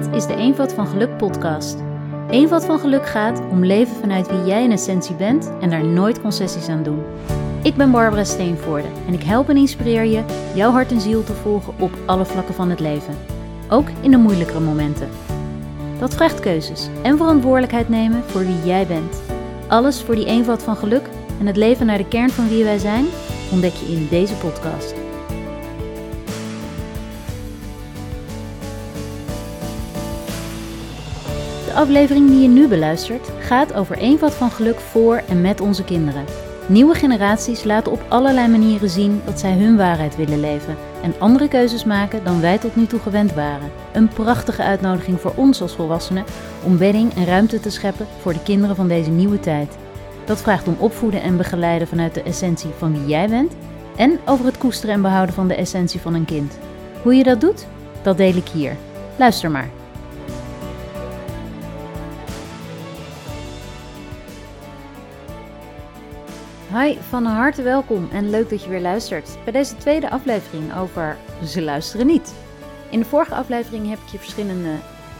Dit is de Eenvoud van Geluk podcast. Eenvoud van Geluk gaat om leven vanuit wie jij in essentie bent en daar nooit concessies aan doen. Ik ben Barbara Steenvoorde en ik help en inspireer je jouw hart en ziel te volgen op alle vlakken van het leven. Ook in de moeilijkere momenten. Dat vraagt keuzes en verantwoordelijkheid nemen voor wie jij bent. Alles voor die eenvoud van geluk en het leven naar de kern van wie wij zijn ontdek je in deze podcast. Aflevering die je nu beluistert gaat over eenvoud van geluk voor en met onze kinderen. Nieuwe generaties laten op allerlei manieren zien dat zij hun waarheid willen leven en andere keuzes maken dan wij tot nu toe gewend waren. Een prachtige uitnodiging voor ons als volwassenen om bedding en ruimte te scheppen voor de kinderen van deze nieuwe tijd. Dat vraagt om opvoeden en begeleiden vanuit de essentie van wie jij bent en over het koesteren en behouden van de essentie van een kind. Hoe je dat doet, dat deel ik hier. Luister maar. Hi, van harte welkom en leuk dat je weer luistert bij deze tweede aflevering over Ze luisteren niet. In de vorige aflevering heb ik je verschillende,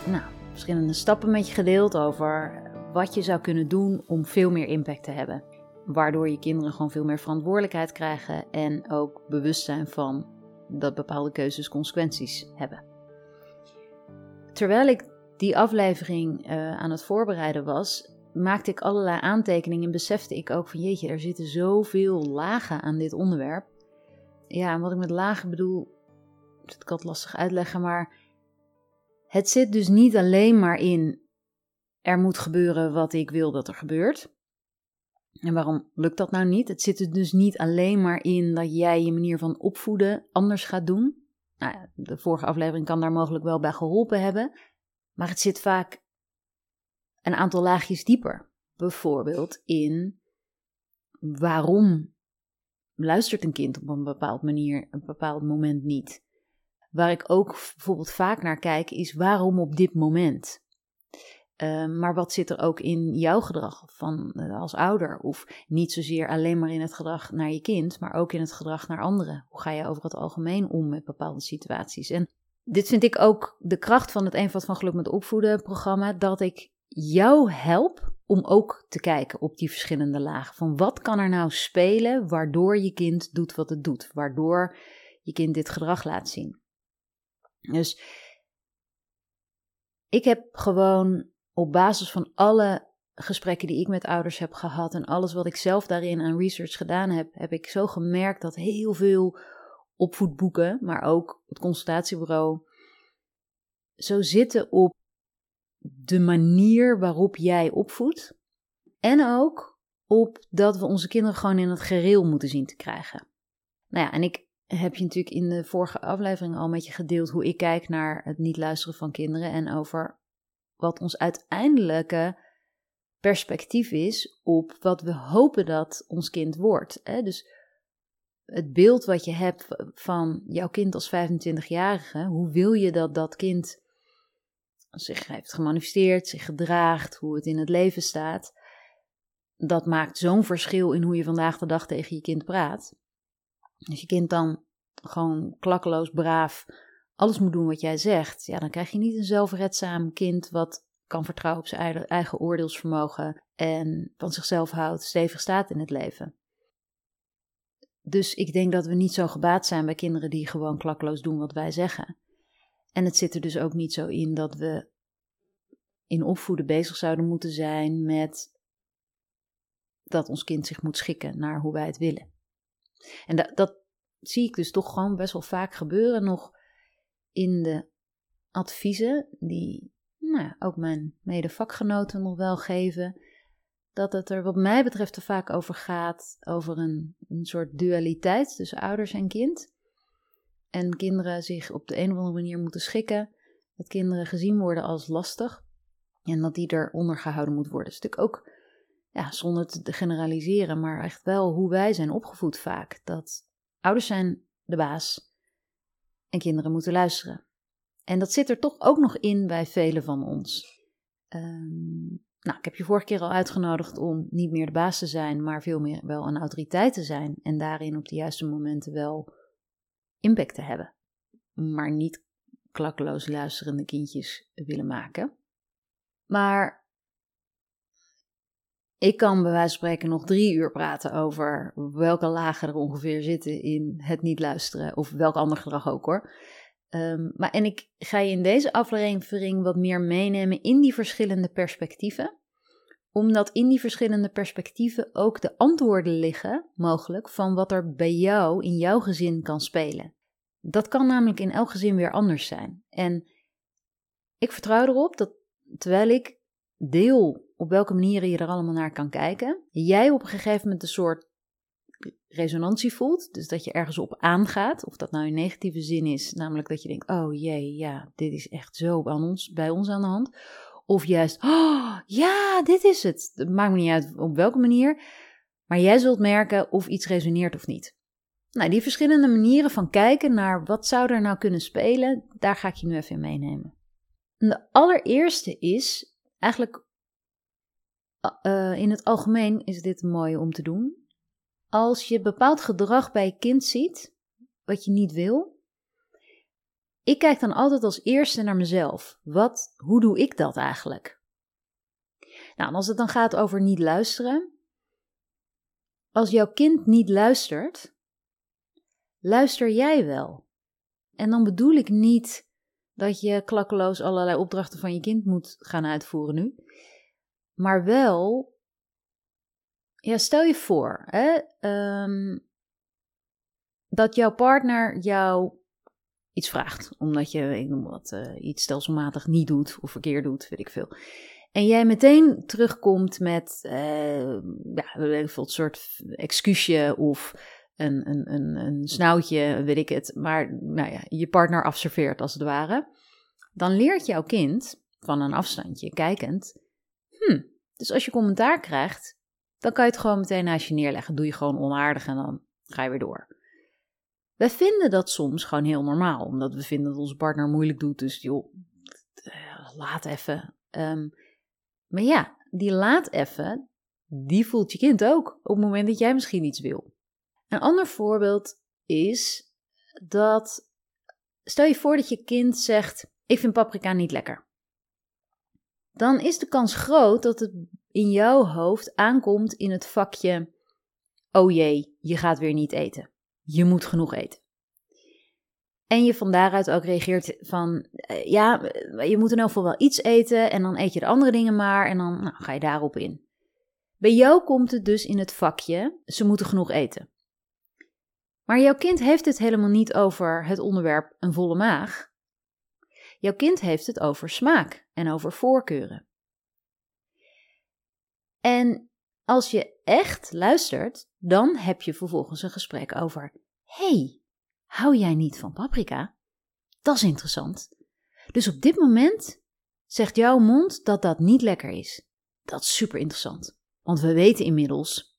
nou, verschillende stappen met je gedeeld over wat je zou kunnen doen om veel meer impact te hebben. Waardoor je kinderen gewoon veel meer verantwoordelijkheid krijgen en ook bewust zijn van dat bepaalde keuzes consequenties hebben. Terwijl ik die aflevering uh, aan het voorbereiden was, maakte ik allerlei aantekeningen en besefte ik ook van jeetje, er zitten zoveel lagen aan dit onderwerp. Ja, en wat ik met lagen bedoel, dat kan het lastig uitleggen, maar het zit dus niet alleen maar in er moet gebeuren wat ik wil dat er gebeurt. En waarom lukt dat nou niet? Het zit er dus niet alleen maar in dat jij je manier van opvoeden anders gaat doen. Nou de vorige aflevering kan daar mogelijk wel bij geholpen hebben. Maar het zit vaak een aantal laagjes dieper. Bijvoorbeeld in waarom luistert een kind op een bepaald manier, een bepaald moment niet. Waar ik ook bijvoorbeeld vaak naar kijk is waarom op dit moment. Ehm, maar wat zit er ook in jouw gedrag van, uh, als ouder? Of niet zozeer alleen maar in het gedrag naar je kind, maar ook in het gedrag naar anderen. Hoe ga je over het algemeen om met bepaalde situaties? En dit vind ik ook de kracht van het Eenvoud van Geluk met Opvoeden programma, dat ik jou help om ook te kijken op die verschillende lagen. Van wat kan er nou spelen waardoor je kind doet wat het doet, waardoor je kind dit gedrag laat zien. Dus ik heb gewoon op basis van alle gesprekken die ik met ouders heb gehad en alles wat ik zelf daarin aan research gedaan heb, heb ik zo gemerkt dat heel veel opvoedboeken, maar ook het consultatiebureau, zo zitten op de manier waarop jij opvoedt. En ook op dat we onze kinderen gewoon in het gereel moeten zien te krijgen. Nou ja, en ik heb je natuurlijk in de vorige aflevering al met je gedeeld hoe ik kijk naar het niet luisteren van kinderen en over wat ons uiteindelijke perspectief is op wat we hopen dat ons kind wordt. Dus het beeld wat je hebt van jouw kind als 25-jarige, hoe wil je dat dat kind zich heeft gemanifesteerd, zich gedraagt, hoe het in het leven staat, dat maakt zo'n verschil in hoe je vandaag de dag tegen je kind praat. Als je kind dan gewoon klakkeloos braaf alles moet doen wat jij zegt, ja, dan krijg je niet een zelfredzaam kind wat kan vertrouwen op zijn eigen oordeelsvermogen en van zichzelf houdt, stevig staat in het leven. Dus ik denk dat we niet zo gebaat zijn bij kinderen die gewoon klakkeloos doen wat wij zeggen. En het zit er dus ook niet zo in dat we in opvoeden bezig zouden moeten zijn met dat ons kind zich moet schikken naar hoe wij het willen. En dat, dat zie ik dus toch gewoon best wel vaak gebeuren nog in de adviezen die nou, ook mijn medevakgenoten nog wel geven. Dat het er wat mij betreft er vaak over gaat, over een, een soort dualiteit tussen ouders en kind. En kinderen zich op de een of andere manier moeten schikken. Dat kinderen gezien worden als lastig. En dat die eronder gehouden moet worden. Dat is natuurlijk ook, ja, zonder te generaliseren, maar echt wel hoe wij zijn opgevoed vaak. Dat ouders zijn de baas en kinderen moeten luisteren. En dat zit er toch ook nog in bij velen van ons. Um, nou, ik heb je vorige keer al uitgenodigd om niet meer de baas te zijn, maar veel meer wel een autoriteit te zijn. En daarin op de juiste momenten wel impact te hebben. Maar niet klakkeloos luisterende kindjes willen maken. Maar ik kan bij wijze van spreken nog drie uur praten over welke lagen er ongeveer zitten in het niet luisteren. Of welk ander gedrag ook hoor. Um, maar, en ik ga je in deze aflevering wat meer meenemen in die verschillende perspectieven. Omdat in die verschillende perspectieven ook de antwoorden liggen, mogelijk, van wat er bij jou in jouw gezin kan spelen. Dat kan namelijk in elk gezin weer anders zijn. En ik vertrouw erop dat terwijl ik deel op welke manieren je er allemaal naar kan kijken, jij op een gegeven moment een soort resonantie voelt. Dus dat je ergens op aangaat. Of dat nou in negatieve zin is, namelijk dat je denkt: oh jee, ja, dit is echt zo aan ons, bij ons aan de hand. Of juist, oh ja, dit is het. Het maakt me niet uit op welke manier. Maar jij zult merken of iets resoneert of niet. Nou, die verschillende manieren van kijken naar wat zou er nou kunnen spelen, daar ga ik je nu even in meenemen. de allereerste is eigenlijk uh, in het algemeen is dit mooi om te doen. Als je bepaald gedrag bij je kind ziet, wat je niet wil, ik kijk dan altijd als eerste naar mezelf. Wat, hoe doe ik dat eigenlijk? Nou, als het dan gaat over niet luisteren. Als jouw kind niet luistert, luister jij wel. En dan bedoel ik niet dat je klakkeloos allerlei opdrachten van je kind moet gaan uitvoeren nu. Maar wel ja, stel je voor hè, ehm, dat jouw partner jou iets vraagt, omdat je, ik noem wat, uh, iets stelselmatig niet doet of verkeerd doet, weet ik veel. En jij meteen terugkomt met uh, ja, een soort excuusje of een, een, een, een snoutje, weet ik het. Maar nou ja, je partner afserveert als het ware. Dan leert jouw kind van een afstandje, kijkend, hm, dus als je commentaar krijgt, dan kan je het gewoon meteen naast je neerleggen. Doe je gewoon onaardig en dan ga je weer door. Wij vinden dat soms gewoon heel normaal, omdat we vinden dat onze partner moeilijk doet. Dus joh, eh, laat even. Ehm, maar ja, die laat even, die voelt je kind ook op het moment dat jij misschien iets wil. Een ander voorbeeld is dat, stel je voor dat je kind zegt, ik vind paprika niet lekker. Dan is de kans groot dat het in jouw hoofd aankomt in het vakje: Oh jee, je gaat weer niet eten. Je moet genoeg eten. En je van daaruit ook reageert van: eh, Ja, je moet in elk geval wel iets eten. En dan eet je de andere dingen maar. En dan nou, ga je daarop in. Bij jou komt het dus in het vakje: Ze moeten genoeg eten. Maar jouw kind heeft het helemaal niet over het onderwerp een volle maag. Jouw kind heeft het over smaak en over voorkeuren. En als je echt luistert, dan heb je vervolgens een gesprek over: hey, hou jij niet van paprika? Dat is interessant. Dus op dit moment zegt jouw mond dat dat niet lekker is. Dat is super interessant. Want we weten inmiddels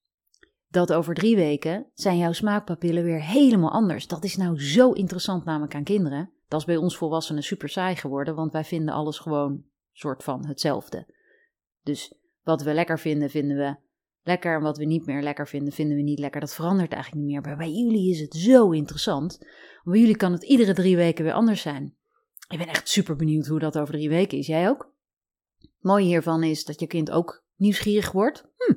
dat over drie weken zijn jouw smaakpapillen weer helemaal anders. Dat is nou zo interessant namelijk aan kinderen. Dat is bij ons volwassenen super saai geworden, want wij vinden alles gewoon soort van hetzelfde. Dus wat we lekker vinden, vinden we lekker. En wat we niet meer lekker vinden, vinden we niet lekker. Dat verandert eigenlijk niet meer. Maar bij jullie is het zo interessant. Bij jullie kan het iedere drie weken weer anders zijn. Ik ben echt super benieuwd hoe dat over drie weken is. Jij ook? Het mooie hiervan is dat je kind ook nieuwsgierig wordt. Hm,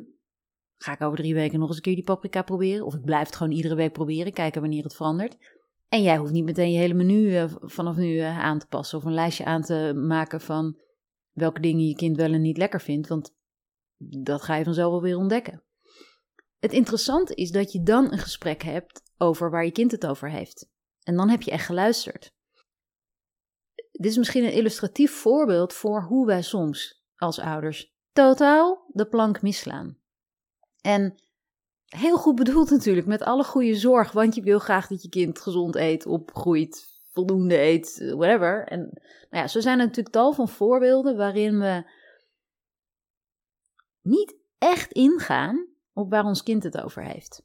ga ik over drie weken nog eens een keer die paprika proberen? Of ik blijf het gewoon iedere week proberen, kijken wanneer het verandert. En jij hoeft niet meteen je hele menu eh, vanaf nu eh, aan te passen of een lijstje aan te maken van welke dingen je kind wel en niet lekker vindt, want dat ga je vanzelf wel weer ontdekken. Het interessante is dat je dan een gesprek hebt over waar je kind het over heeft. En dan heb je echt geluisterd. Dit is misschien een illustratief voorbeeld voor hoe wij soms als ouders totaal de plank misslaan. En heel goed bedoeld natuurlijk, met alle goede zorg, want je wil graag dat je kind gezond eet, opgroeit, voldoende eet, whatever. En nou ja, zo zijn er natuurlijk tal van voorbeelden waarin we niet echt ingaan op waar ons kind het over heeft.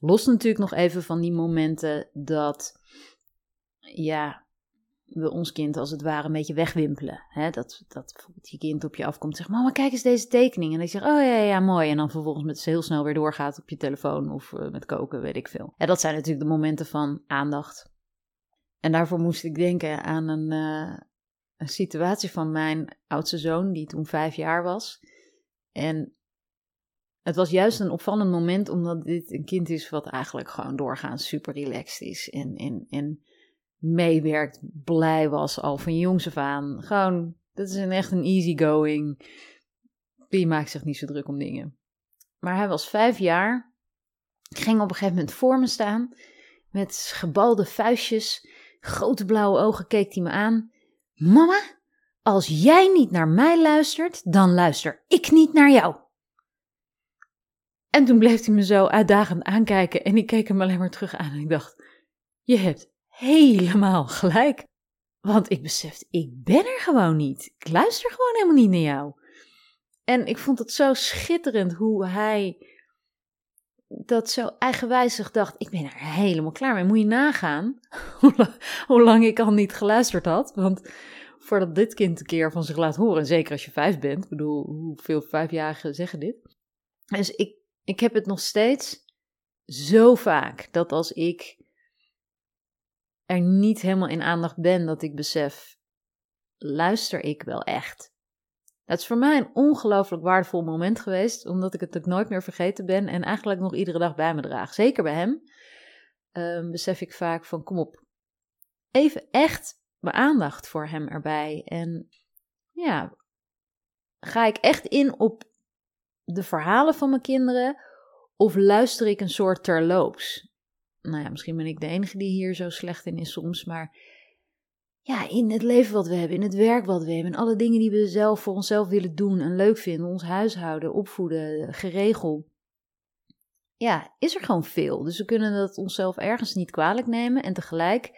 Los natuurlijk nog even van die momenten dat, ja, we ons kind als het ware een beetje wegwimpelen. Hè? Dat, dat bijvoorbeeld je kind op je afkomt en zegt, mama kijk eens deze tekening. En dan zeg je, oh ja, ja, mooi. En dan vervolgens met heel snel weer doorgaat op je telefoon of uh, met koken, weet ik veel. En dat zijn natuurlijk de momenten van aandacht. En daarvoor moest ik denken aan een, uh, een situatie van mijn oudste zoon, die toen vijf jaar was. En het was juist een opvallend moment, omdat dit een kind is wat eigenlijk gewoon doorgaans super relaxed is. En, en, en meewerkt, blij was al van jongs af aan. Gewoon, dat is een echt een easygoing. Die maakt zich niet zo druk om dingen. Maar hij was vijf jaar. Ging op een gegeven moment voor me staan. Met gebalde vuistjes, grote blauwe ogen keek hij me aan. Mama, als jij niet naar mij luistert, dan luister ik niet naar jou. En toen bleef hij me zo uitdagend aankijken en ik keek hem alleen maar terug aan en ik dacht, je hebt helemaal gelijk. Want ik besefte, ik ben er gewoon niet. Ik luister gewoon helemaal niet naar jou. En ik vond het zo schitterend hoe hij dat zo eigenwijzig dacht. Ik ben er helemaal klaar mee. Moet je nagaan hoe lang ik al niet geluisterd had. Want voordat dit kind een keer van zich laat horen, zeker als je vijf bent. Ik bedoel, hoeveel vijfjarigen zeggen dit? Dus ik, ik heb het nog steeds zo vaak dat als ik er niet helemaal in aandacht ben, dat ik besef, luister ik wel echt? Het is voor mij een ongelooflijk waardevol moment geweest, omdat ik het ook nooit meer vergeten ben en eigenlijk nog iedere dag bij me draag. Zeker bij hem um, besef ik vaak van, kom op, even echt mijn aandacht voor hem erbij. En ja, ga ik echt in op de verhalen van mijn kinderen of luister ik een soort terloops? Nou ja, misschien ben ik de enige die hier zo slecht in is soms, maar ja, in het leven wat we hebben, in het werk wat we hebben, in alle dingen die we zelf voor onszelf willen doen en leuk vinden, ons huishouden, opvoeden, geregeld. Ja, is er gewoon veel. Dus we kunnen dat onszelf ergens niet kwalijk nemen. En tegelijk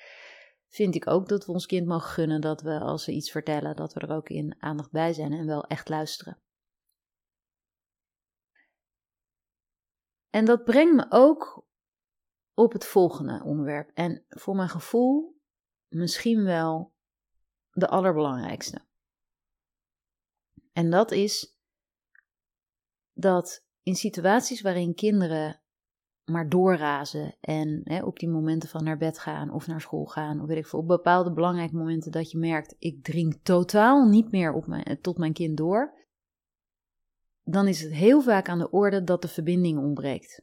vind ik ook dat we ons kind mogen gunnen dat we als ze iets vertellen, dat we er ook in aandacht bij zijn en wel echt luisteren. En dat brengt me ook op het volgende onderwerp. En voor mijn gevoel misschien wel de allerbelangrijkste. En dat is dat in situaties waarin kinderen maar doorrazen en hè, op die momenten van naar bed gaan of naar school gaan, of weet ik veel, op bepaalde belangrijke momenten dat je merkt, ik dring totaal niet meer op mijn, tot mijn kind door, dan is het heel vaak aan de orde dat de verbinding ontbreekt.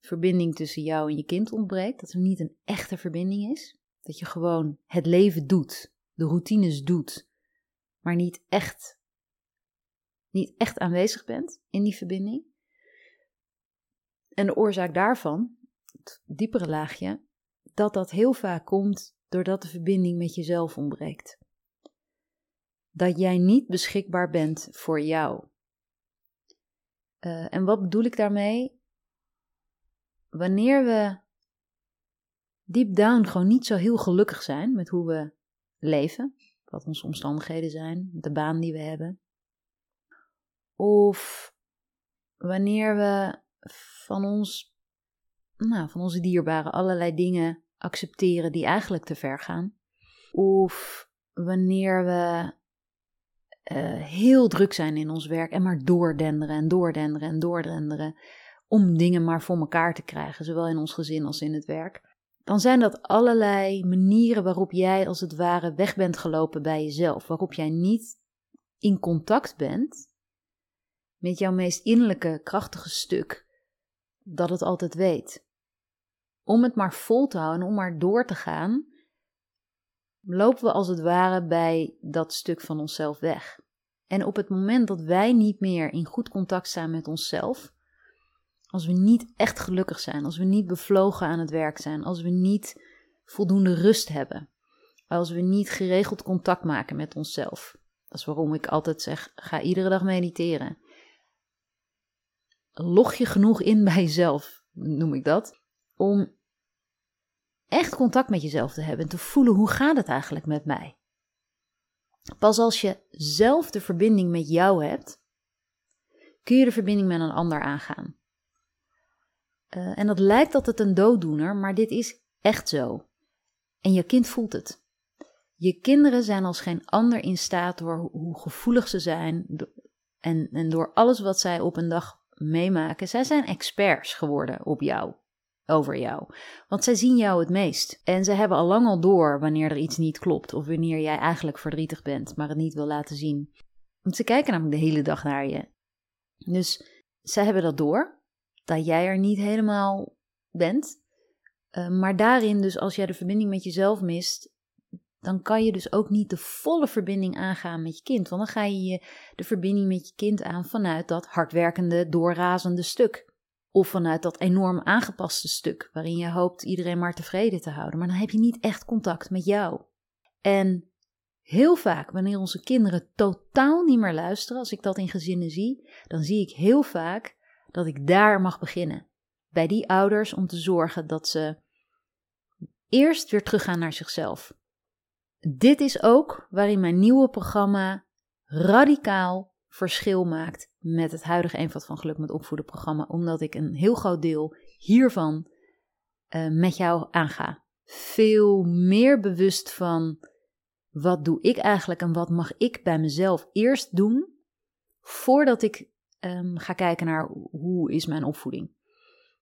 Verbinding tussen jou en je kind ontbreekt, dat er niet een echte verbinding is. Dat je gewoon het leven doet, de routines doet, maar niet echt, niet echt aanwezig bent in die verbinding. En de oorzaak daarvan, het diepere laagje, dat dat heel vaak komt doordat de verbinding met jezelf ontbreekt. Dat jij niet beschikbaar bent voor jou. Uh, en wat bedoel ik daarmee? Wanneer we deep down gewoon niet zo heel gelukkig zijn met hoe we leven, wat onze omstandigheden zijn, de baan die we hebben. Of wanneer we van ons, nou, van onze dierbaren allerlei dingen accepteren die eigenlijk te ver gaan. Of wanneer we uh, heel druk zijn in ons werk en maar doordenderen en doordenderen en doordenderen om dingen maar voor elkaar te krijgen, zowel in ons gezin als in het werk dan zijn dat allerlei manieren waarop jij als het ware weg bent gelopen bij jezelf, waarop jij niet in contact bent met jouw meest innerlijke, krachtige stuk, dat het altijd weet. Om het maar vol te houden, om maar door te gaan, lopen we als het ware bij dat stuk van onszelf weg. En op het moment dat wij niet meer in goed contact staan met onszelf, als we niet echt gelukkig zijn, als we niet bevlogen aan het werk zijn, als we niet voldoende rust hebben, als we niet geregeld contact maken met onszelf. Dat is waarom ik altijd zeg: ga iedere dag mediteren. Log je genoeg in bij jezelf, noem ik dat, om echt contact met jezelf te hebben en te voelen hoe gaat het eigenlijk met mij. Pas als je zelf de verbinding met jou hebt, kun je de verbinding met een ander aangaan. Uh, en dat lijkt altijd een dooddoener, maar dit is echt zo. En je kind voelt het. Je kinderen zijn als geen ander in staat door hoe gevoelig ze zijn en, en door alles wat zij op een dag meemaken. Zij zijn experts geworden op jou. over jou. Want zij zien jou het meest. En ze hebben al lang al door wanneer er iets niet klopt. Of wanneer jij eigenlijk verdrietig bent, maar het niet wil laten zien. Want ze kijken namelijk de hele dag naar je. Dus zij hebben dat door. Dat jij er niet helemaal bent. Uh, maar daarin, dus als jij de verbinding met jezelf mist, dan kan je dus ook niet de volle verbinding aangaan met je kind. Want dan ga je de verbinding met je kind aan vanuit dat hardwerkende, doorrazende stuk. Of vanuit dat enorm aangepaste stuk, waarin je hoopt iedereen maar tevreden te houden. Maar dan heb je niet echt contact met jou. En heel vaak, wanneer onze kinderen totaal niet meer luisteren, als ik dat in gezinnen zie, dan zie ik heel vaak dat ik daar mag beginnen. Bij die ouders om te zorgen dat ze eerst weer teruggaan naar zichzelf. Dit is ook waarin mijn nieuwe programma radicaal verschil maakt met het huidige Eenvoud van Geluk met Opvoeden programma, omdat ik een heel groot deel hiervan uh, met jou aanga. Veel meer bewust van wat doe ik eigenlijk en wat mag ik bij mezelf eerst doen voordat ik um, ga kijken naar hoe is mijn opvoeding.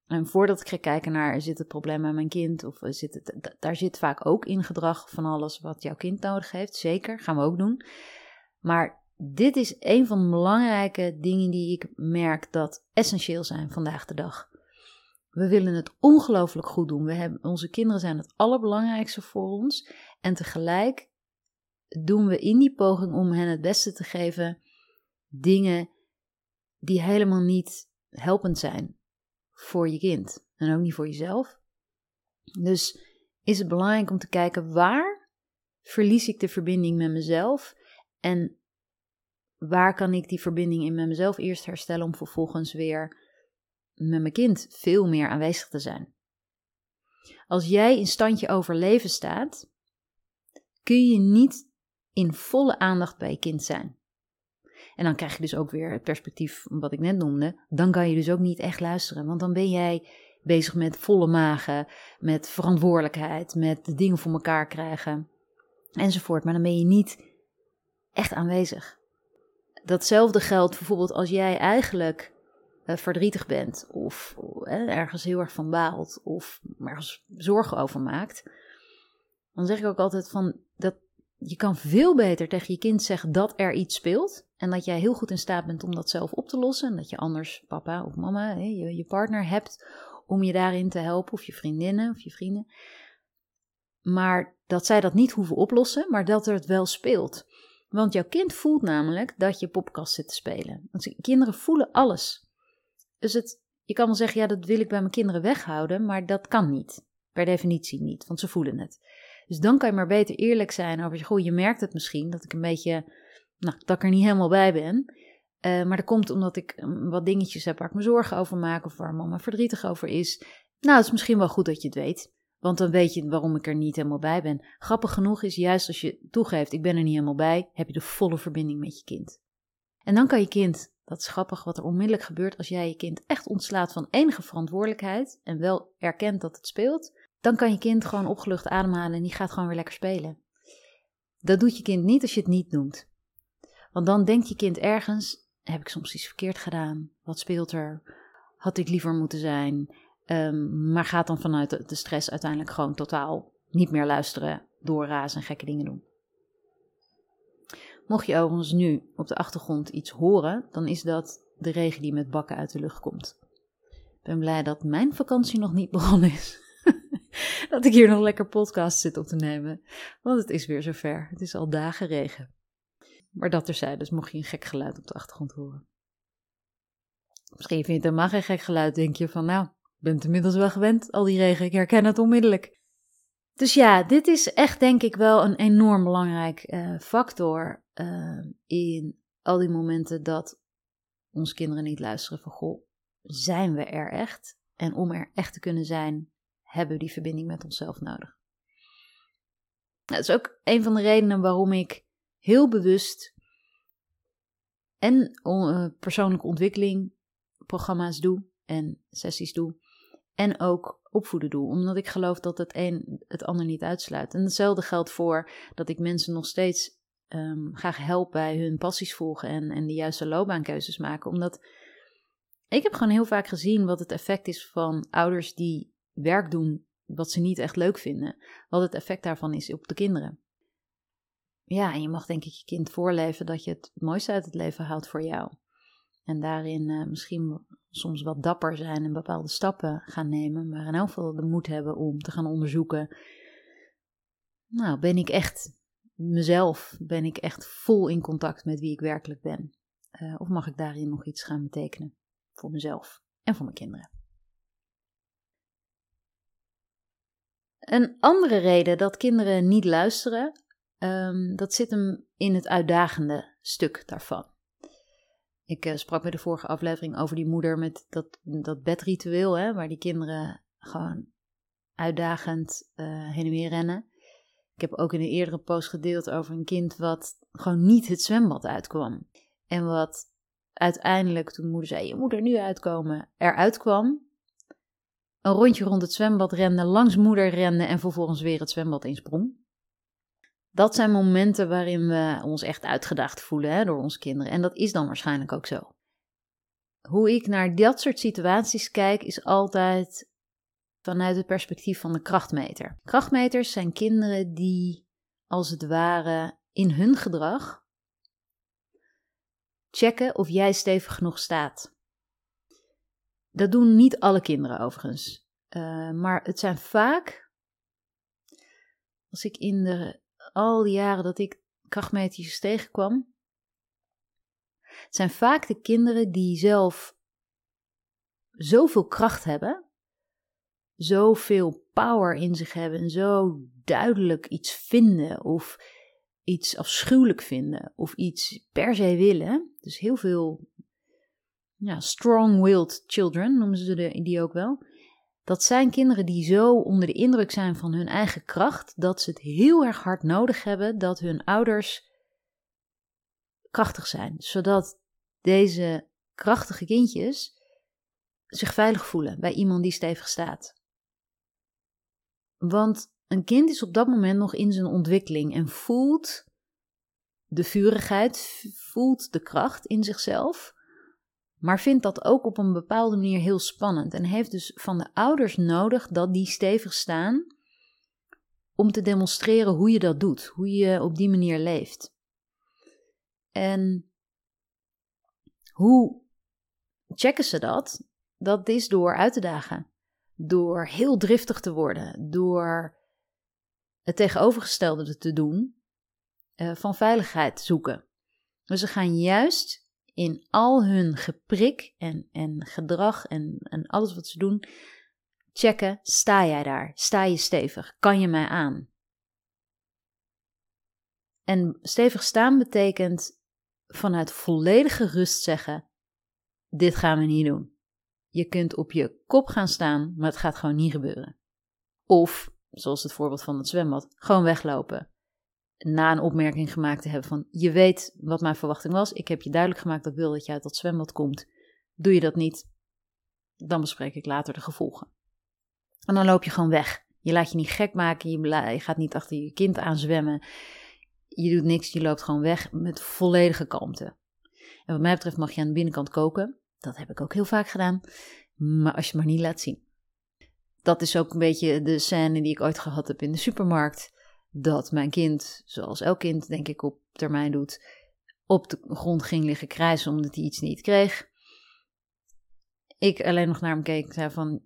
En voordat ik ga kijken naar, zit het probleem bij mijn kind? Of zit het, daar zit vaak ook in gedrag van alles wat jouw kind nodig heeft. Zeker, gaan we ook doen. Maar dit is een van de belangrijke dingen die ik merk dat essentieel zijn vandaag de dag. We willen het ongelooflijk goed doen. We hebben, onze kinderen zijn het allerbelangrijkste voor ons. En tegelijk doen we in die poging om hen het beste te geven dingen die helemaal niet helpend zijn voor je kind en ook niet voor jezelf. Dus is het belangrijk om te kijken waar verlies ik de verbinding met mezelf en waar kan ik die verbinding in met mezelf eerst herstellen om vervolgens weer met mijn kind veel meer aanwezig te zijn. Als jij in standje overleven staat, kun je niet in volle aandacht bij je kind zijn. En dan krijg je dus ook weer het perspectief wat ik net noemde. Dan kan je dus ook niet echt luisteren. Want dan ben jij bezig met volle magen, met verantwoordelijkheid, met de dingen voor elkaar krijgen enzovoort. Maar dan ben je niet echt aanwezig. Datzelfde geldt bijvoorbeeld als jij eigenlijk uh, verdrietig bent of uh, ergens heel erg van baalt of ergens zorgen over maakt. Dan zeg ik ook altijd van dat je kan veel beter tegen je kind zeggen dat er iets speelt. En dat jij heel goed in staat bent om dat zelf op te lossen. En dat je anders papa of mama, je, je partner hebt om je daarin te helpen. Of je vriendinnen of je vrienden. Maar dat zij dat niet hoeven oplossen, maar dat er het wel speelt. Want jouw kind voelt namelijk dat je popkast zit te spelen. Want kinderen voelen alles. Dus het, je kan wel zeggen, ja, dat wil ik bij mijn kinderen weghouden, maar dat kan niet. Per definitie niet, want ze voelen het. Dus dan kan je maar beter eerlijk zijn over, goh, je merkt het misschien dat ik een beetje, nou, dat ik er niet helemaal bij ben. Uh, maar dat komt omdat ik um, wat dingetjes heb waar ik me zorgen over maak of waar mama verdrietig over is. Nou, het is misschien wel goed dat je het weet. Want dan weet je waarom ik er niet helemaal bij ben. Grappig genoeg is juist als je toegeeft, ik ben er niet helemaal bij, heb je de volle verbinding met je kind. En dan kan je kind, dat is grappig wat er onmiddellijk gebeurt als jij je kind echt ontslaat van enige verantwoordelijkheid en wel erkent dat het speelt, dan kan je kind gewoon opgelucht ademhalen en die gaat gewoon weer lekker spelen. Dat doet je kind niet als je het niet noemt. Want dan denkt je kind ergens: heb ik soms iets verkeerd gedaan? Wat speelt er? Had ik liever moeten zijn? Um, maar gaat dan vanuit de stress uiteindelijk gewoon totaal niet meer luisteren, doorrazen en gekke dingen doen. Mocht je overigens nu op de achtergrond iets horen, dan is dat de regen die met bakken uit de lucht komt. Ik ben blij dat mijn vakantie nog niet begonnen is. dat ik hier nog lekker podcast zit op te nemen. Want het is weer zover. Het is al dagen regen. Maar dat terzijde, dus mocht je een gek geluid op de achtergrond horen. Misschien vind je het helemaal geen gek geluid, denk je van nou, ik ben het inmiddels wel gewend, al die regen, ik herken het onmiddellijk. Dus ja, dit is echt denk ik wel een enorm belangrijk uh, factor uh, in al die momenten dat onze kinderen niet luisteren van goh, zijn we er echt? En om er echt te kunnen zijn, hebben we die verbinding met onszelf nodig. Dat is ook een van de redenen waarom ik heel bewust en uh, persoonlijke ontwikkeling programma's doe en sessies doe. En ook opvoeden doe, omdat ik geloof dat het een het ander niet uitsluit. En hetzelfde geldt voor dat ik mensen nog steeds um, graag help bij hun passies volgen en, en de juiste loopbaankeuzes maken. Omdat ik heb gewoon heel vaak gezien wat het effect is van ouders die werk doen wat ze niet echt leuk vinden, wat het effect daarvan is op de kinderen. Ja, en je mag denk ik je kind voorleven dat je het, mooiste uit het leven haalt voor jou. En daarin uh, misschien soms wat dapper zijn en bepaalde stappen gaan nemen, maar in elk geval de moed hebben om te gaan onderzoeken. Nou, ben ik echt mezelf? Ben ik echt vol in contact met wie ik werkelijk ben? Uh, of mag ik daarin nog iets gaan betekenen voor mezelf en voor mijn kinderen? Een andere reden dat kinderen niet luisteren, um, dat zit hem in het uitdagende stuk daarvan. Ik uh, sprak bij de vorige aflevering over die moeder met dat, dat bedritueel, hè, waar die kinderen gewoon uitdagend uh, heen en weer rennen. Ik heb ook in een eerdere post gedeeld over een kind wat gewoon niet het zwembad uitkwam. En wat uiteindelijk, toen moeder zei: Je moet er nu uitkomen, eruit kwam. Een rondje rond het zwembad rende, langs moeder rende en vervolgens weer het zwembad insprong. Dat zijn momenten waarin we ons echt uitgedaagd voelen hè, door onze kinderen. En dat is dan waarschijnlijk ook zo. Hoe ik naar dat soort situaties kijk, is altijd vanuit het perspectief van de krachtmeter. Krachtmeters zijn kinderen die, als het ware, in hun gedrag checken of jij stevig genoeg staat. Dat doen niet alle kinderen overigens. Uh, maar het zijn vaak, als ik in de, al die jaren dat ik krachtmeters tegenkwam, het zijn vaak de kinderen die zelf zoveel kracht hebben zoveel power in zich hebben en zo duidelijk iets vinden of iets afschuwelijk vinden of iets per se willen. Dus heel veel ja, strong-willed children noemen ze die ook wel. Dat zijn kinderen die zo onder de indruk zijn van hun eigen kracht dat ze het heel erg hard nodig hebben dat hun ouders krachtig zijn, zodat deze krachtige kindjes zich veilig voelen bij iemand die stevig staat. Want een kind is op dat moment nog in zijn ontwikkeling en voelt de vurigheid, voelt de kracht in zichzelf, maar vindt dat ook op een bepaalde manier heel spannend en heeft dus van de ouders nodig dat die stevig staan om te demonstreren hoe je dat doet, hoe je op die manier leeft. En hoe checken ze dat? Dat is door uit te dagen door heel driftig te worden, door het tegenovergestelde te doen uh, van veiligheid zoeken. Dus ze gaan juist in al hun geprik en, en gedrag en, en alles wat ze doen, checken: sta jij daar? Sta je stevig? Kan je mij aan? En stevig staan betekent vanuit volledige rust zeggen: dit gaan we niet doen. Je kunt op je kop gaan staan, maar het gaat gewoon niet gebeuren. Of, zoals het voorbeeld van het zwembad, gewoon weglopen. Na een opmerking gemaakt te hebben van, je weet wat mijn verwachting was, ik heb je duidelijk gemaakt dat ik wil dat je uit dat zwembad komt. Doe je dat niet, dan bespreek ik later de gevolgen. En dan loop je gewoon weg. Je laat je niet gek maken, je, gaat niet achter je kind aan zwemmen. Je doet niks, je loopt gewoon weg met volledige kalmte. En wat mij betreft mag je aan de binnenkant koken. Dat heb ik ook heel vaak gedaan. Maar als je maar niet laat zien. Dat is ook een beetje de scène die ik ooit gehad heb in de supermarkt. Dat mijn kind, zoals elk kind denk ik op termijn doet, op de grond ging liggen krijsen omdat hij iets niet kreeg. Ik alleen nog naar hem keek en zei van,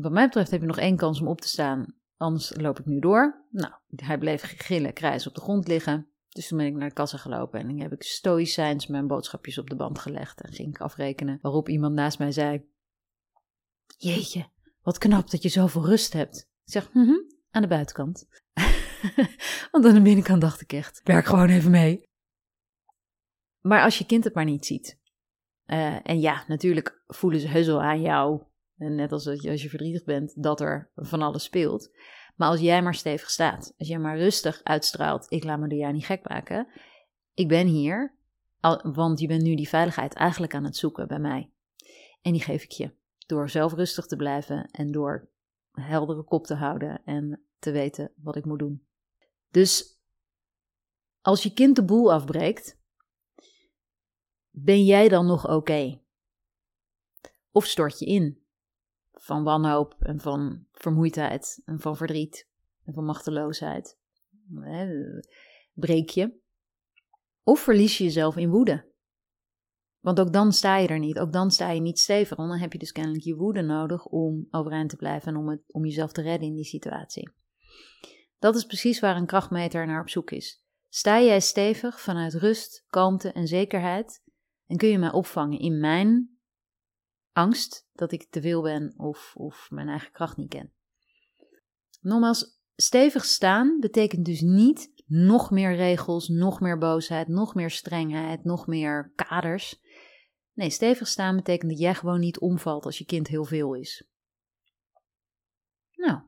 wat mij betreft heb je nog één kans om op te staan, anders loop ik nu door. Nou, hij bleef gillen, krijsen op de grond liggen. Dus toen ben ik naar de kassa gelopen en heb ik stoïcijns mijn boodschapjes op de band gelegd en ging ik afrekenen. Waarop iemand naast mij zei: Jeetje, wat knap dat je zoveel rust hebt. Ik zeg: hm, hm aan de buitenkant. Want aan de binnenkant dacht ik echt: werk gewoon even mee. Maar als je kind het maar niet ziet. Uh, en ja, natuurlijk voelen ze heus wel aan jou, net als als je verdrietig bent, dat er van alles speelt. Maar als jij maar stevig staat, als jij maar rustig uitstraalt, ik laat me door jou niet gek maken. Ik ben hier, want je bent nu die veiligheid eigenlijk aan het zoeken bij mij. En die geef ik je door zelf rustig te blijven en door heldere kop te houden en te weten wat ik moet doen. Dus als je kind de boel afbreekt, ben jij dan nog oké? Of stort je in? van wanhoop en van vermoeidheid en van verdriet en van machteloosheid. Breek je. Of verlies je jezelf in woede. Want ook dan sta je er niet. Ook dan sta je niet stevig. Want dan heb je dus kennelijk je woede nodig om overeind te blijven en om, om jezelf te redden in die situatie. Dat is precies waar een krachtmeter naar op zoek is. Sta jij stevig vanuit rust, kalmte en zekerheid en kun je mij opvangen in mijn angst dat ik te veel ben of, of mijn eigen kracht niet ken. Nogmaals, stevig staan betekent dus niet nog meer regels, nog meer boosheid, nog meer strengheid, nog meer kaders. Nee, stevig staan betekent dat jij gewoon niet omvalt als je kind heel veel is. Nou,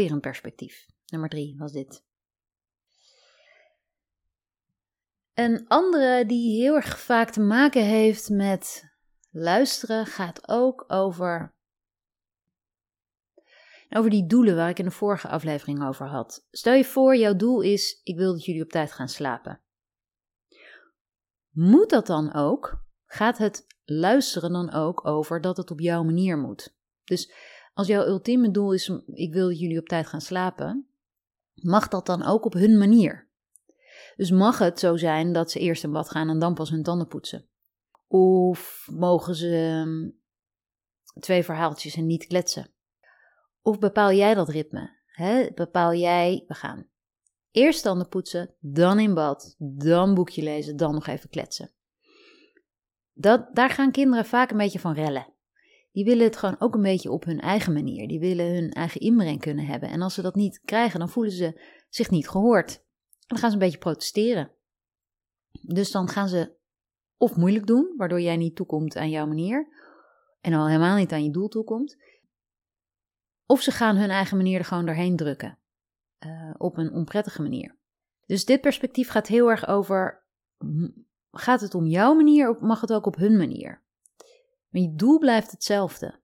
weer een perspectief. Nummer drie was dit. Een andere die heel erg vaak te maken heeft met luisteren gaat ook over. Over die doelen waar ik in de vorige aflevering over had. Stel je voor, jouw doel is: ik wil dat jullie op tijd gaan slapen. Moet dat dan ook? Gaat het luisteren dan ook over dat het op jouw manier moet? Dus als jouw ultieme doel is: ik wil dat jullie op tijd gaan slapen, mag dat dan ook op hun manier? Dus mag het zo zijn dat ze eerst in bad gaan en dan pas hun tanden poetsen? Of mogen ze ehm, twee verhaaltjes en niet kletsen? Of bepaal jij dat ritme? Bepaal jij, we gaan eerst tanden poetsen, dan in bad, dan boekje lezen, dan nog even kletsen. Dat, daar gaan kinderen vaak een beetje van rellen. Die willen het gewoon ook een beetje op hun eigen manier. Die willen hun eigen inbreng kunnen hebben. En als ze dat niet krijgen, dan voelen ze zich niet gehoord. En dan gaan ze een beetje protesteren. Dus dan gaan ze of moeilijk doen, waardoor jij niet toekomt aan jouw manier en al helemaal niet aan je doel toekomt. Of ze gaan hun eigen manier er gewoon doorheen drukken, uh, op een onprettige manier. Dus dit perspectief gaat heel erg over, gaat het om jouw manier of mag het ook op hun manier? Maar je doel blijft hetzelfde.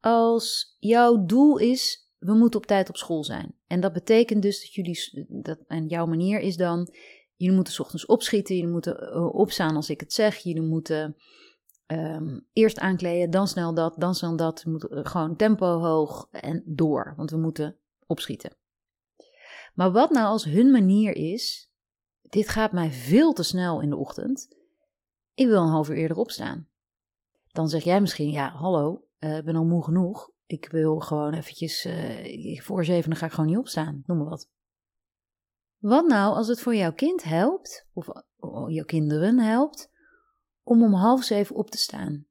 Als jouw doel is we moeten op tijd op school zijn. En dat betekent dus dat jullie, dat, en jouw manier is dan, jullie moeten s ochtends opschieten, jullie moeten uh, opstaan als ik het zeg, jullie moeten um, eerst aankleden, dan snel dat, dan snel dat, we moeten uh, gewoon tempo hoog en door, want we moeten opschieten. Maar wat nou als hun manier is, dit gaat mij veel te snel in de ochtend, ik wil een half uur eerder opstaan. Dan zeg jij misschien, ja, hallo, uh, ik ben al moe genoeg, ik wil gewoon eventjes, uh, voor zeven ga ik gewoon niet opstaan, noem maar wat. Wat nou als het voor jouw kind helpt, of jouw kinderen helpt, om om half zeven op te staan?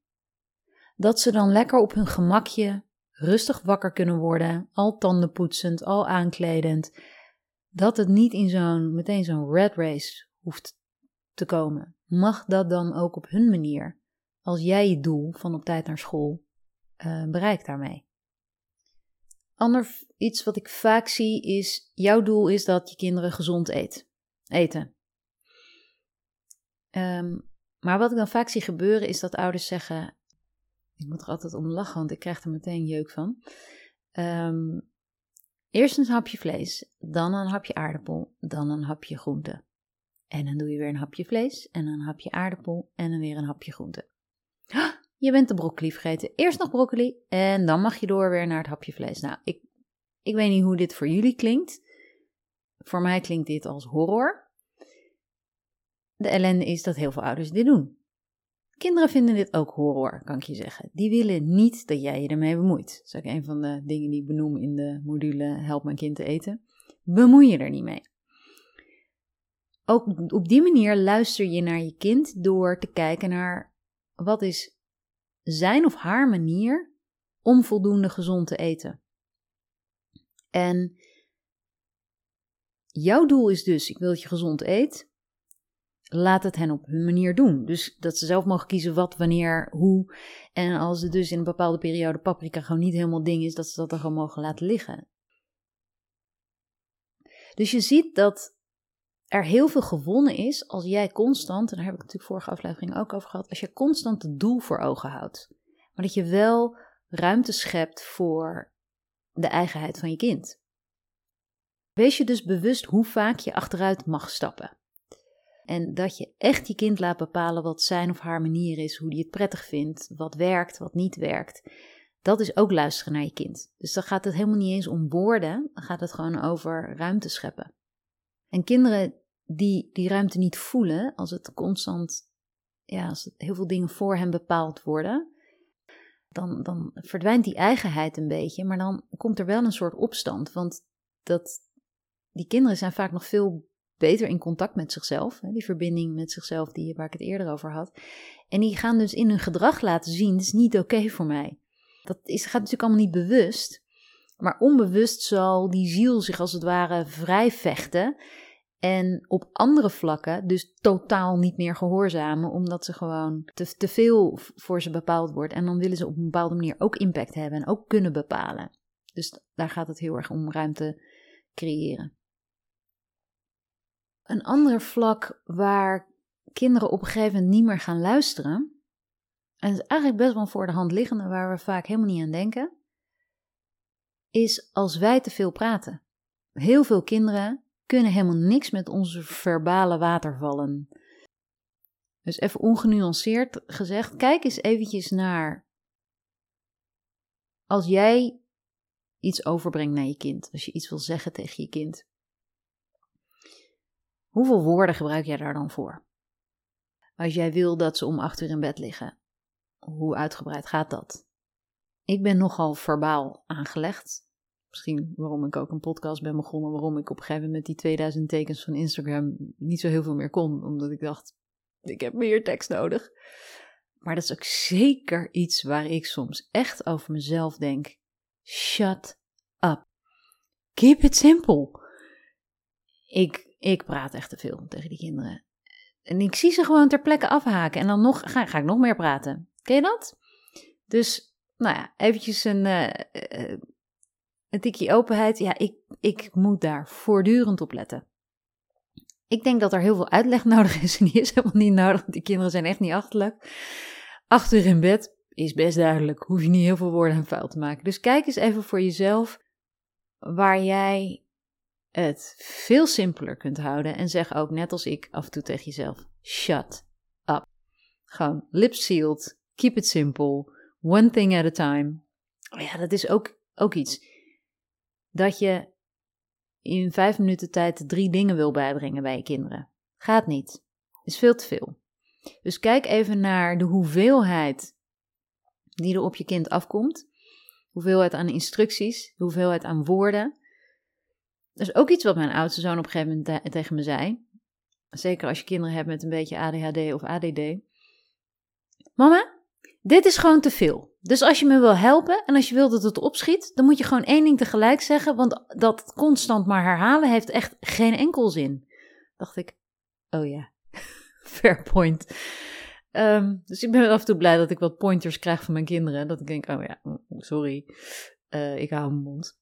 Dat ze dan lekker op hun gemakje rustig wakker kunnen worden, al tandenpoetsend, al aankledend. Dat het niet in zo'n, meteen zo'n red race hoeft te komen. Mag dat dan ook op hun manier, als jij je doel van op tijd naar school uh, bereikt daarmee? Ander iets wat ik vaak zie is: jouw doel is dat je kinderen gezond eet, eten. Um, maar wat ik dan vaak zie gebeuren is dat ouders zeggen: Ik moet er altijd om lachen, want ik krijg er meteen jeuk van. Um, eerst een hapje vlees, dan een hapje aardappel, dan een hapje groente. En dan doe je weer een hapje vlees en een hapje aardappel en dan weer een hapje groente. Je bent de broccoli vergeten. Eerst nog broccoli en dan mag je door weer naar het hapje vlees. Nou, ik, ik weet niet hoe dit voor jullie klinkt. Voor mij klinkt dit als horror. De ellende is dat heel veel ouders dit doen. Kinderen vinden dit ook horror, kan ik je zeggen. Die willen niet dat jij je ermee bemoeit. Dat is ook een van de dingen die ik benoem in de module Help mijn kind te eten. Bemoei je er niet mee. Ook op die manier luister je naar je kind door te kijken naar wat is zijn of haar manier om voldoende gezond te eten. En jouw doel is dus: ik wil dat je gezond eet. Laat het hen op hun manier doen. Dus dat ze zelf mogen kiezen wat, wanneer, hoe. En als het dus in een bepaalde periode paprika gewoon niet helemaal ding is, dat ze dat er gewoon mogen laten liggen. Dus je ziet dat er heel veel gewonnen is als jij constant, en daar heb ik natuurlijk vorige aflevering ook over gehad, als je constant het doel voor ogen houdt. Maar dat je wel ruimte schept voor de eigenheid van je kind. Wees je dus bewust hoe vaak je achteruit mag stappen. En dat je echt je kind laat bepalen wat zijn of haar manier is, hoe die het prettig vindt, wat werkt, wat niet werkt. Dat is ook luisteren naar je kind. Dus dan gaat het helemaal niet eens om woorden, dan gaat het gewoon over ruimte scheppen. En kinderen die die ruimte niet voelen, als het constant, ja, als heel veel dingen voor hen bepaald worden, dan, dan verdwijnt die eigenheid een beetje, maar dan komt er wel een soort opstand. Want dat, die kinderen zijn vaak nog veel beter in contact met zichzelf. Hè, die verbinding met zichzelf die, waar ik het eerder over had. En die gaan dus in hun gedrag laten zien: het is niet oké voor mij. Dat is, gaat natuurlijk allemaal niet bewust. Maar onbewust zal die ziel zich als het ware vrij vechten. En op andere vlakken dus totaal niet meer gehoorzamen, omdat ze gewoon te, te veel voor ze bepaald wordt. En dan willen ze op een bepaalde manier ook impact hebben en ook kunnen bepalen. Dus daar gaat het heel erg om ruimte creëren. Een ander vlak waar kinderen op een gegeven moment niet meer gaan luisteren, en het is eigenlijk best wel voor de hand liggende waar we vaak helemaal niet aan denken, is als wij te veel praten. Heel veel kinderen kunnen helemaal niks met onze verbale watervallen. Dus even ongenuanceerd gezegd, kijk eens eventjes naar als jij iets overbrengt naar je kind, als je iets wil zeggen tegen je kind. Hoeveel woorden gebruik jij daar dan voor? Als jij wil dat ze om acht uur in bed liggen, hoe uitgebreid gaat dat? Ik ben nogal verbaal aangelegd. Misschien waarom ik ook een podcast ben begonnen, waarom ik op een gegeven moment met die 2000 tekens van Instagram niet zo heel veel meer kon, omdat ik dacht, ik heb meer tekst nodig. Maar dat is ook zeker iets waar ik soms echt over mezelf denk. Shut up. Keep it simple. Ik, ik praat echt te veel tegen die kinderen. En ik zie ze gewoon ter plekke afhaken. En dan nog, ga, ga ik nog meer praten. Ken je dat? Dus, nou ja, eventjes een, uh, een tikje openheid. Ja, ik, ik moet daar voortdurend op letten. Ik denk dat er heel veel uitleg nodig is. En die is helemaal niet nodig, want die kinderen zijn echt niet achterlijk. Achter in bed is best duidelijk. Hoef je niet heel veel woorden en vuil te maken. Dus kijk eens even voor jezelf waar jij het veel simpeler kunt houden. En zeg ook, net als ik, af en toe tegen jezelf: shut up. Gewoon lip sealed, keep it simple, one thing at a time. Ja, dat is ook, ook iets. Dat je in vijf minuten tijd drie dingen wil bijbrengen bij je kinderen. Gaat niet. Is veel te veel. Dus kijk even naar de hoeveelheid die er op je kind afkomt. Hoeveelheid aan instructies, hoeveelheid aan woorden. Dat is ook iets wat mijn oudste zoon op een gegeven moment tegen me zei. Zeker als je kinderen hebt met een beetje ADHD of ADD. Mama, dit is gewoon te veel. Dus als je me wil helpen en als je wil dat het opschiet, dan moet je gewoon één ding tegelijk zeggen, want dat constant maar herhalen heeft echt geen enkel zin. Dacht ik, oh ja, fair point. Um, dus ik ben af en toe blij dat ik wat pointers krijg van mijn kinderen. Dat ik denk, oh ja, sorry, uh, ik hou mijn mond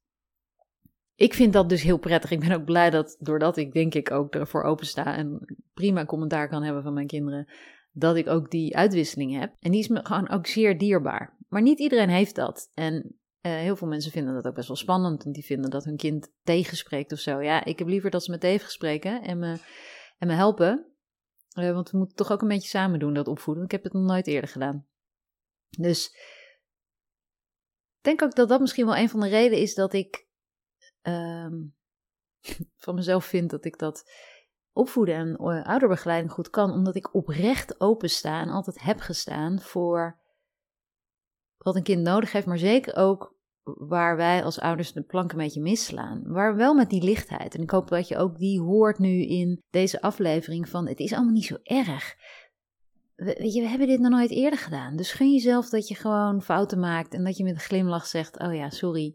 ik vind dat dus heel prettig. Ik ben ook blij dat doordat ik denk ik ook ervoor opensta en prima commentaar kan hebben van mijn kinderen, dat ik ook die uitwisseling heb. En die is me gewoon ook zeer dierbaar. Maar niet iedereen heeft dat. En uh, heel veel mensen vinden dat ook best wel spannend. Want die vinden dat hun kind tegenspreekt of zo. Ja, ik heb liever dat ze me tegenspreken en me, en me helpen. Uh, want we moeten toch ook een beetje samen doen, dat opvoeden. Ik heb het nog nooit eerder gedaan. Dus ik denk ook dat dat misschien wel een van de redenen is dat ik um, van mezelf vind dat ik dat opvoeden en uh, ouderbegeleiding goed kan, omdat ik oprecht opensta en altijd heb gestaan voor wat een kind nodig heeft, maar zeker ook waar wij als ouders de plank een beetje misslaan. Maar wel met die lichtheid. En ik hoop dat je ook die hoort nu in deze aflevering van het is allemaal niet zo erg. je, we hebben dit nog nooit eerder gedaan. Dus gun jezelf dat je gewoon fouten maakt en dat je met een glimlach zegt: Oh ja, sorry.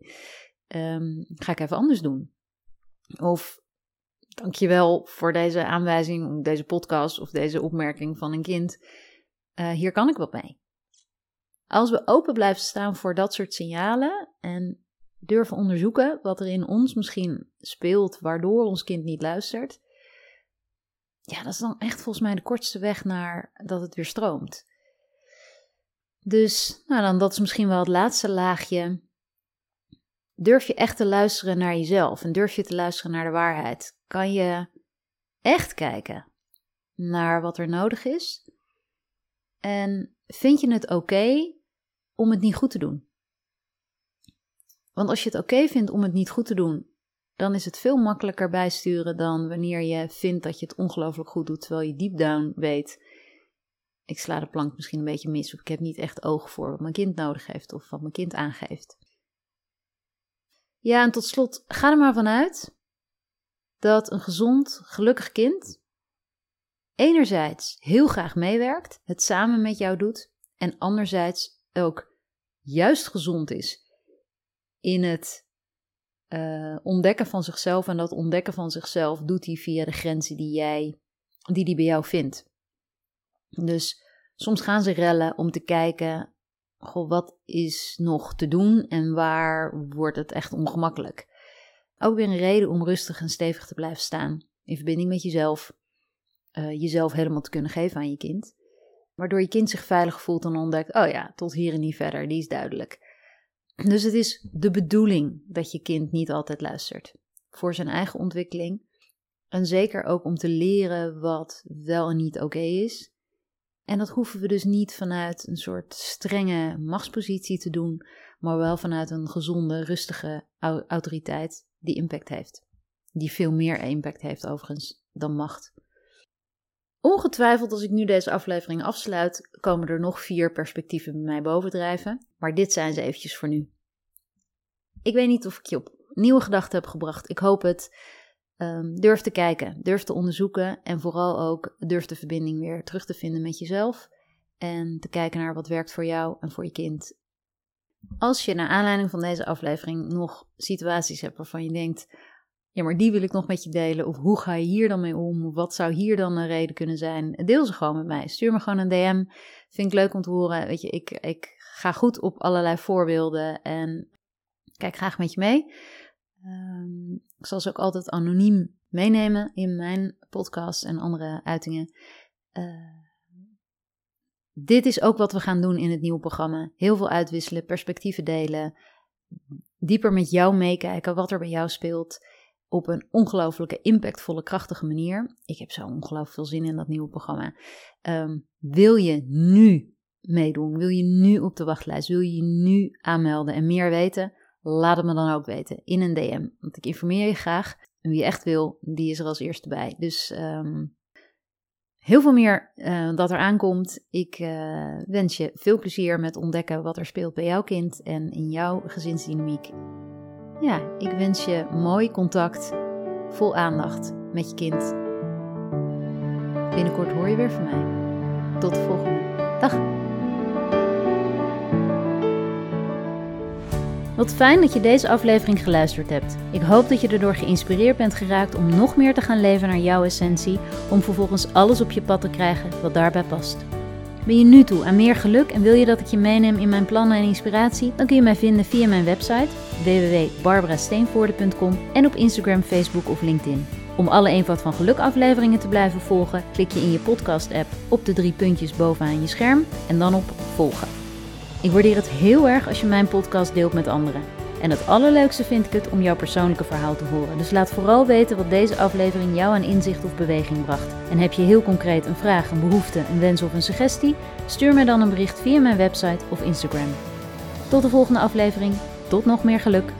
Um, ga ik even anders doen. Of dankjewel voor deze aanwijzing, deze podcast of deze opmerking van een kind. Uh, hier kan ik wat mee. Als we open blijven staan voor dat soort signalen en durven onderzoeken wat er in ons misschien speelt, waardoor ons kind niet luistert. Ja, dat is dan echt volgens mij de kortste weg naar dat het weer stroomt. Dus, nou dan, dat is misschien wel het laatste laagje Durf je echt te luisteren naar jezelf en durf je te luisteren naar de waarheid? Kan je echt kijken naar wat er nodig is. En vind je het oké om het niet goed te doen? Want als je het oké vindt om het niet goed te doen, dan is het veel makkelijker bijsturen dan wanneer je vindt dat je het ongelooflijk goed doet, terwijl je deep down weet, ik sla de plank misschien een beetje mis, of ik heb niet echt oog voor wat mijn kind nodig heeft of wat mijn kind aangeeft. Ja, en tot slot, ga er maar vanuit dat een gezond, gelukkig kind enerzijds heel graag meewerkt, het samen met jou doet, en anderzijds ook juist gezond is in het uh, ontdekken van zichzelf. En dat ontdekken van zichzelf doet hij via de grenzen die jij, die die bij jou vindt. Dus soms gaan ze rellen om te kijken, goh, wat is nog te doen en waar wordt het echt ongemakkelijk. Ook weer een reden om rustig en stevig te blijven staan. In verbinding met jezelf. Uh, jezelf helemaal te kunnen geven aan je kind. Waardoor je kind zich veilig voelt en ontdekt: oh ja, tot hier en niet verder, die is duidelijk. Dus het is de bedoeling dat je kind niet altijd luistert. Voor zijn eigen ontwikkeling. En zeker ook om te leren wat wel en niet oké is. En dat hoeven we dus niet vanuit een soort strenge machtspositie te doen, maar wel vanuit een gezonde, rustige autoriteit die impact heeft. Die veel meer impact heeft overigens dan macht. Ongetwijfeld, als ik nu deze aflevering afsluit, komen er nog vier perspectieven bij mij bovendrijven. Maar dit zijn ze eventjes voor nu. Ik weet niet of ik je op nieuwe gedachten heb gebracht. Ik hoop het. Um, durf te kijken, durf te onderzoeken en vooral ook durf de verbinding weer terug te vinden met jezelf. En te kijken naar wat werkt voor jou en voor je kind. Als je naar aanleiding van deze aflevering nog situaties hebt waarvan je denkt: ja, maar die wil ik nog met je delen. Of hoe ga je hier dan mee om? Wat zou hier dan een reden kunnen zijn? Deel ze gewoon met mij. Stuur me gewoon een DM. Vind ik leuk om te horen. Weet je, ik, ik ga goed op allerlei voorbeelden en kijk graag met je mee. Um, ik zal ze ook altijd anoniem meenemen in mijn podcast en andere uitingen. Uh, dit is ook wat we gaan doen in het nieuwe programma. Heel veel uitwisselen, perspectieven delen, dieper met jou meekijken wat er bij jou speelt op een ongelooflijke, impactvolle, krachtige manier. Ik heb zo ongelooflijk veel zin in dat nieuwe programma. Um, wil je nu meedoen? Wil je nu op de wachtlijst? Wil je je nu aanmelden en meer weten? Laat het me dan ook weten in een DM. Want ik informeer je graag. En wie echt wil, die is er als eerste bij. Dus um, heel veel meer uh, dat er aankomt. Ik uh, wens je veel plezier met ontdekken wat er speelt bij jouw kind en in jouw gezinsdynamiek ja, ik wens je mooi contact, vol aandacht met je kind. Binnenkort hoor je weer van mij. Tot de volgende. Dag! Wat fijn dat je deze aflevering geluisterd hebt. Ik hoop dat je erdoor geïnspireerd bent geraakt om nog meer te gaan leven naar jouw essentie, om vervolgens alles op je pad te krijgen wat daarbij past. Ben je nu toe aan meer geluk en wil je dat ik je meeneem in mijn plannen en inspiratie? Dan kun je mij vinden via mijn website www.barbarasteenvoorde.com en op Instagram, Facebook of LinkedIn. Om alle Eenvoud van Geluk afleveringen te blijven volgen, klik je in je podcast-app op de drie puntjes bovenaan je scherm en dan op volgen. Ik waardeer het heel erg als je mijn podcast deelt met anderen. En het allerleukste vind ik het om jouw persoonlijke verhaal te horen. Dus laat vooral weten wat deze aflevering jou aan inzicht of beweging bracht. En heb je heel concreet een vraag, een behoefte, een wens of een suggestie? Stuur mij dan een bericht via mijn website of Instagram. Tot de volgende aflevering. Tot nog meer geluk.